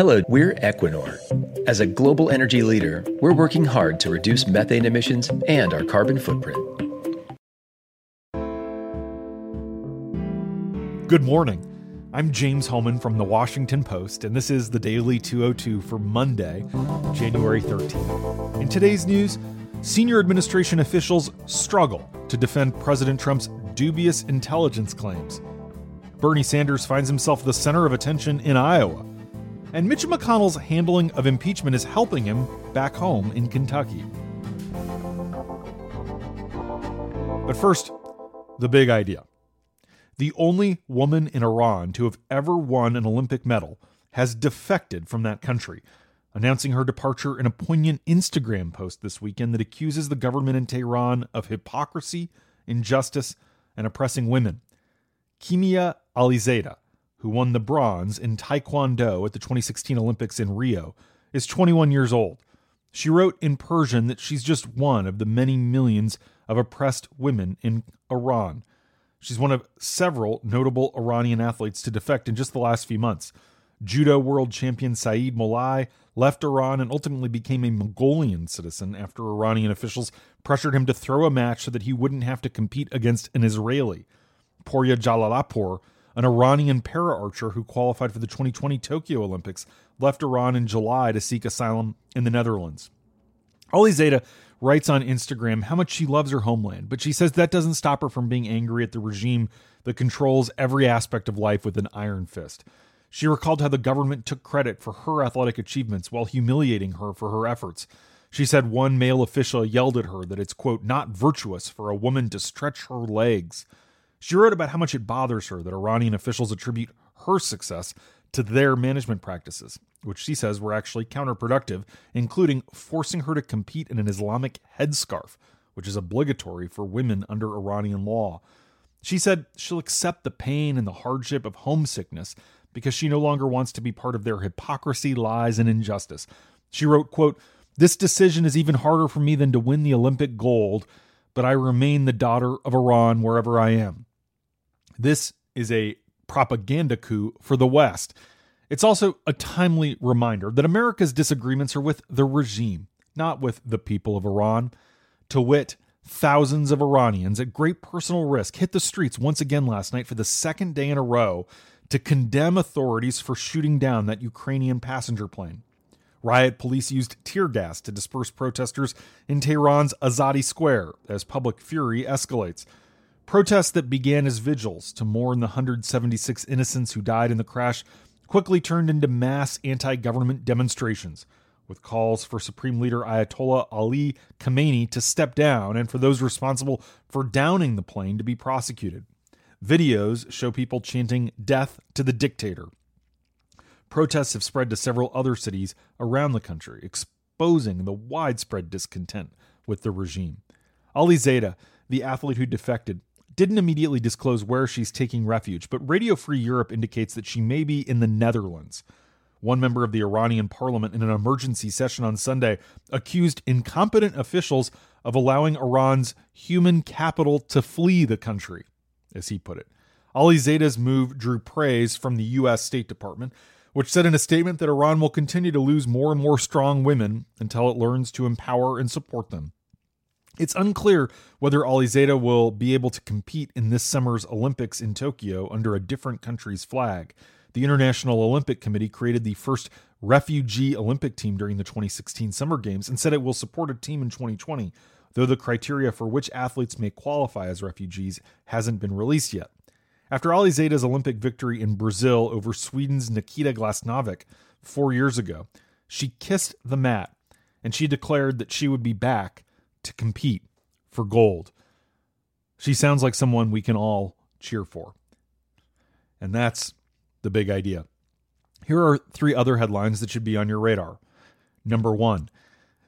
Hello, we're Equinor. As a global energy leader, we're working hard to reduce methane emissions and our carbon footprint. Good morning. I'm James Hohmann from the Washington Post, and this is the Daily 202 for Monday, January 13th. In today's news, senior administration officials struggle to defend President Trump's dubious intelligence claims. Bernie Sanders finds himself the center of attention in Iowa. And Mitch McConnell's handling of impeachment is helping him back home in Kentucky. But first, the big idea. The only woman in Iran to have ever won an Olympic medal has defected from that country, announcing her departure in a poignant Instagram post this weekend that accuses the government in Tehran of hypocrisy, injustice, and oppressing women. Kimia Alizadeh, who won the bronze in Taekwondo at the 2016 Olympics in Rio, is 21 years old. She wrote in Persian that she's just one of the many millions of oppressed women in Iran. She's one of several notable Iranian athletes to defect in just the last few months. Judo world champion Saeid Mollaei left Iran and ultimately became a Mongolian citizen after Iranian officials pressured him to throw a match so that he wouldn't have to compete against an Israeli. Porya Jalalpour an Iranian para archer who qualified for the 2020 Tokyo Olympics, left Iran in July to seek asylum in the Netherlands. Alizadeh writes on Instagram how much she loves her homeland, but she says that doesn't stop her from being angry at the regime that controls every aspect of life with an iron fist. She recalled how the government took credit for her athletic achievements while humiliating her for her efforts. She said one male official yelled at her that it's, quote, not virtuous for a woman to stretch her legs. She wrote about how much it bothers her that Iranian officials attribute her success to their management practices, which she says were actually counterproductive, including forcing her to compete in an Islamic headscarf, which is obligatory for women under Iranian law. She said she'll accept the pain and the hardship of homesickness because she no longer wants to be part of their hypocrisy, lies, and injustice. She wrote, quote, This decision is even harder for me than to win the Olympic gold, but I remain the daughter of Iran wherever I am. This is a propaganda coup for the West. It's also a timely reminder that America's disagreements are with the regime, not with the people of Iran. To wit, thousands of Iranians at great personal risk hit the streets once again last night for the second day in a row to condemn authorities for shooting down that Ukrainian passenger plane. Riot police used tear gas to disperse protesters in Tehran's Azadi Square as public fury escalates. Protests that began as vigils to mourn the 176 innocents who died in the crash quickly turned into mass anti government demonstrations, with calls for Supreme Leader Ayatollah Ali Khamenei to step down and for those responsible for downing the plane to be prosecuted. Videos show people chanting, Death to the dictator. Protests have spread to several other cities around the country, exposing the widespread discontent with the regime. Alizadeh, the athlete who defected, didn't immediately disclose where she's taking refuge, but Radio Free Europe indicates that she may be in the Netherlands. One member of the Iranian parliament in an emergency session on Sunday accused incompetent officials of allowing Iran's human capital to flee the country, as he put it. Ali Alizadeh's move drew praise from the U.S. State Department, which said in a statement that Iran will continue to lose more and more strong women until it learns to empower and support them. It's unclear whether Alizadeh will be able to compete in this summer's Olympics in Tokyo under a different country's flag. The International Olympic Committee created the first refugee Olympic team during the 2016 Summer Games and said it will support a team in 2020, though the criteria for which athletes may qualify as refugees hasn't been released yet. After Alizadeh's Olympic victory in Brazil over Sweden's Nikita Glasnovic four years ago, she kissed the mat and she declared that she would be back to compete for gold. She sounds like someone we can all cheer for. And that's the big idea. Here are three other headlines that should be on your radar. Number one,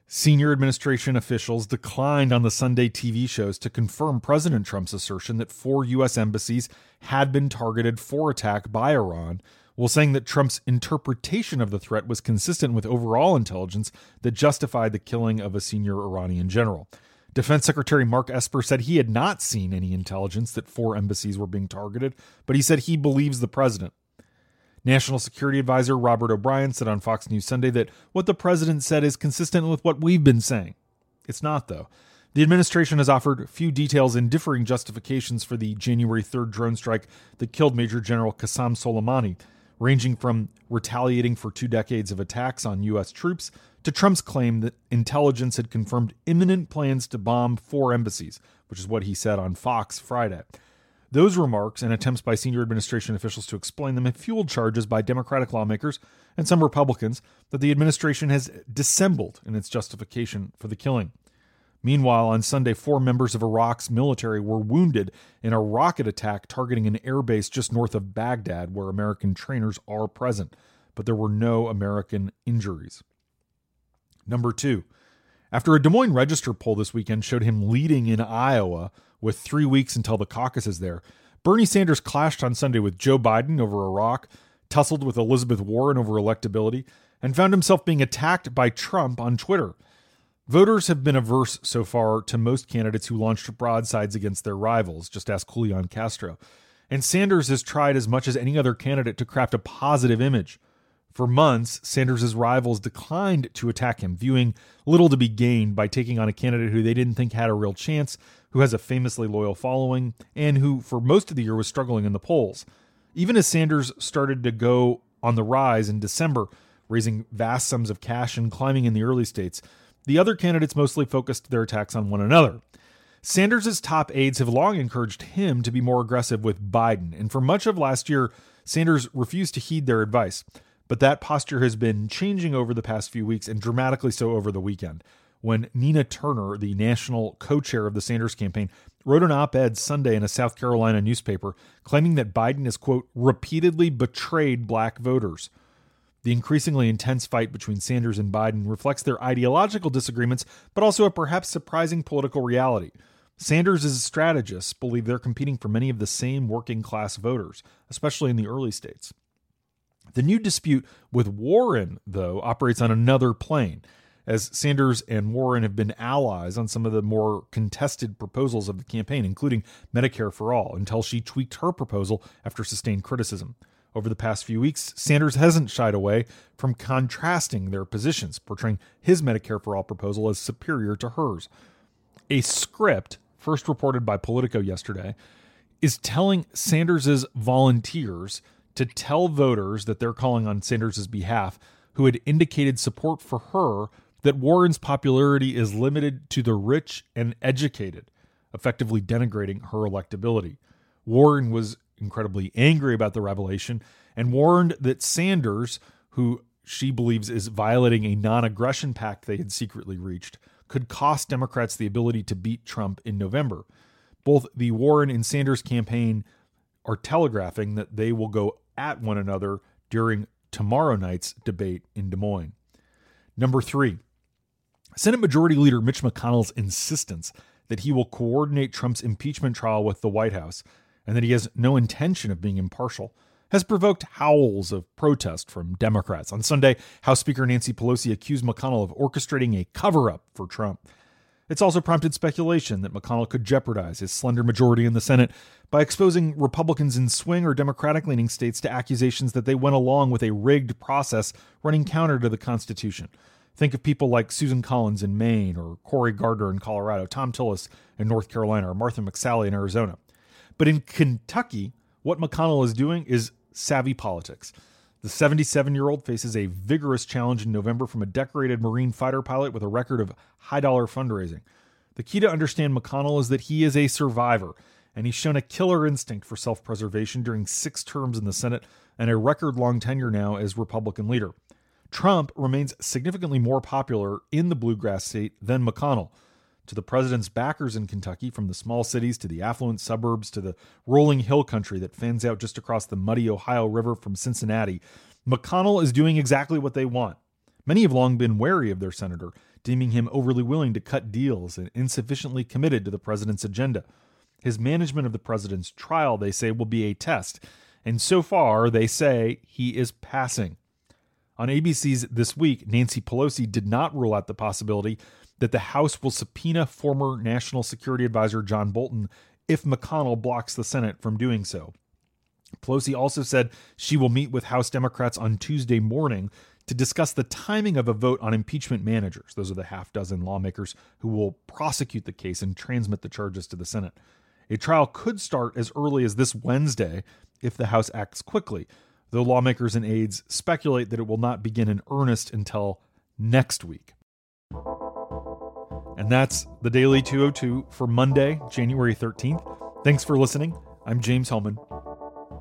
senior administration officials declined on the Sunday TV shows to confirm President Trump's assertion that four U.S. embassies had been targeted for attack by Iran while saying that Trump's interpretation of the threat was consistent with overall intelligence that justified the killing of a senior Iranian general. Defense Secretary Mark Esper said he had not seen any intelligence that four embassies were being targeted, but he said he believes the president. National Security Advisor Robert O'Brien said on Fox News Sunday that what the president said is consistent with what we've been saying. It's not, though. The administration has offered few details and differing justifications for the January 3rd drone strike that killed Major General Qasem Soleimani, ranging from retaliating for two decades of attacks on U.S. troops to Trump's claim that intelligence had confirmed imminent plans to bomb four embassies, which is what he said on Fox Friday. Those remarks and attempts by senior administration officials to explain them have fueled charges by Democratic lawmakers and some Republicans that the administration has dissembled in its justification for the killing. Meanwhile, on Sunday, four members of Iraq's military were wounded in a rocket attack targeting an airbase just north of Baghdad, where American trainers are present, but there were no American injuries. Number two, after a Des Moines Register poll this weekend showed him leading in Iowa with three weeks until the caucuses there, Bernie Sanders clashed on Sunday with Joe Biden over Iraq, tussled with Elizabeth Warren over electability, and found himself being attacked by Trump on Twitter. Voters have been averse so far to most candidates who launched broadsides against their rivals, just ask Julian Castro. And Sanders has tried as much as any other candidate to craft a positive image. For months, Sanders' rivals declined to attack him, viewing little to be gained by taking on a candidate who they didn't think had a real chance, who has a famously loyal following, and who, for most of the year, was struggling in the polls. Even as Sanders started to go on the rise in December, raising vast sums of cash and climbing in the early states, the other candidates mostly focused their attacks on one another. Sanders' top aides have long encouraged him to be more aggressive with Biden, and for much of last year, Sanders refused to heed their advice. But that posture has been changing over the past few weeks and dramatically so over the weekend when Nina Turner, the national co chair of the Sanders campaign, wrote an op ed Sunday in a South Carolina newspaper claiming that Biden has, quote, repeatedly betrayed black voters. The increasingly intense fight between Sanders and Biden reflects their ideological disagreements, but also a perhaps surprising political reality. Sanders' strategists believe they're competing for many of the same working class voters, especially in the early states. The new dispute with Warren, though, operates on another plane, as Sanders and Warren have been allies on some of the more contested proposals of the campaign, including Medicare for All, until she tweaked her proposal after sustained criticism. Over the past few weeks, Sanders hasn't shied away from contrasting their positions, portraying his Medicare for All proposal as superior to hers. A script, first reported by Politico yesterday, is telling Sanders' volunteers to tell voters that they're calling on Sanders' behalf who had indicated support for her that Warren's popularity is limited to the rich and educated, effectively denigrating her electability. Warren was incredibly angry about the revelation and warned that Sanders, who she believes is violating a non aggression pact they had secretly reached, could cost Democrats the ability to beat Trump in November. Both the Warren and Sanders campaign are telegraphing that they will go at one another during tomorrow night's debate in Des Moines. Number three, Senate Majority Leader Mitch McConnell's insistence that he will coordinate Trump's impeachment trial with the White House and that he has no intention of being impartial has provoked howls of protest from Democrats. On Sunday, House Speaker Nancy Pelosi accused McConnell of orchestrating a cover up for Trump. It's also prompted speculation that McConnell could jeopardize his slender majority in the Senate by exposing Republicans in swing or Democratic leaning states to accusations that they went along with a rigged process running counter to the Constitution. Think of people like Susan Collins in Maine, or Cory Gardner in Colorado, Thom Tillis in North Carolina, or Martha McSally in Arizona. But in Kentucky, what McConnell is doing is savvy politics. The 77 year old faces a vigorous challenge in November from a decorated Marine fighter pilot with a record of high dollar fundraising. The key to understand McConnell is that he is a survivor, and he's shown a killer instinct for self preservation during six terms in the Senate and a record long tenure now as Republican leader. Trump remains significantly more popular in the bluegrass state than McConnell. To the president's backers in Kentucky, from the small cities to the affluent suburbs to the rolling hill country that fans out just across the muddy Ohio River from Cincinnati, McConnell is doing exactly what they want. Many have long been wary of their senator, deeming him overly willing to cut deals and insufficiently committed to the president's agenda. His management of the president's trial, they say, will be a test. And so far, they say he is passing. On ABC's This Week, Nancy Pelosi did not rule out the possibility that the House will subpoena former National Security Advisor John Bolton if McConnell blocks the Senate from doing so. Pelosi also said she will meet with House Democrats on Tuesday morning to discuss the timing of a vote on impeachment managers. Those are the half dozen lawmakers who will prosecute the case and transmit the charges to the Senate. A trial could start as early as this Wednesday if the House acts quickly, though lawmakers and aides speculate that it will not begin in earnest until next week. And that's the Daily 202 for Monday, January 13th. Thanks for listening. I'm James Hohmann.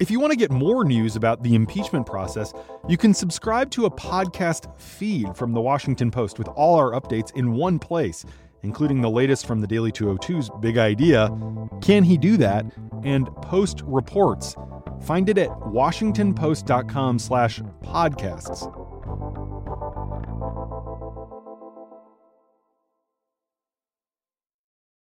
If you want to get more news about the impeachment process, you can subscribe to a podcast feed from the Washington Post with all our updates in one place, including the latest from the Daily 202's Big Idea, Can He Do That? and Post Reports. Find it at washingtonpost.com slash podcasts.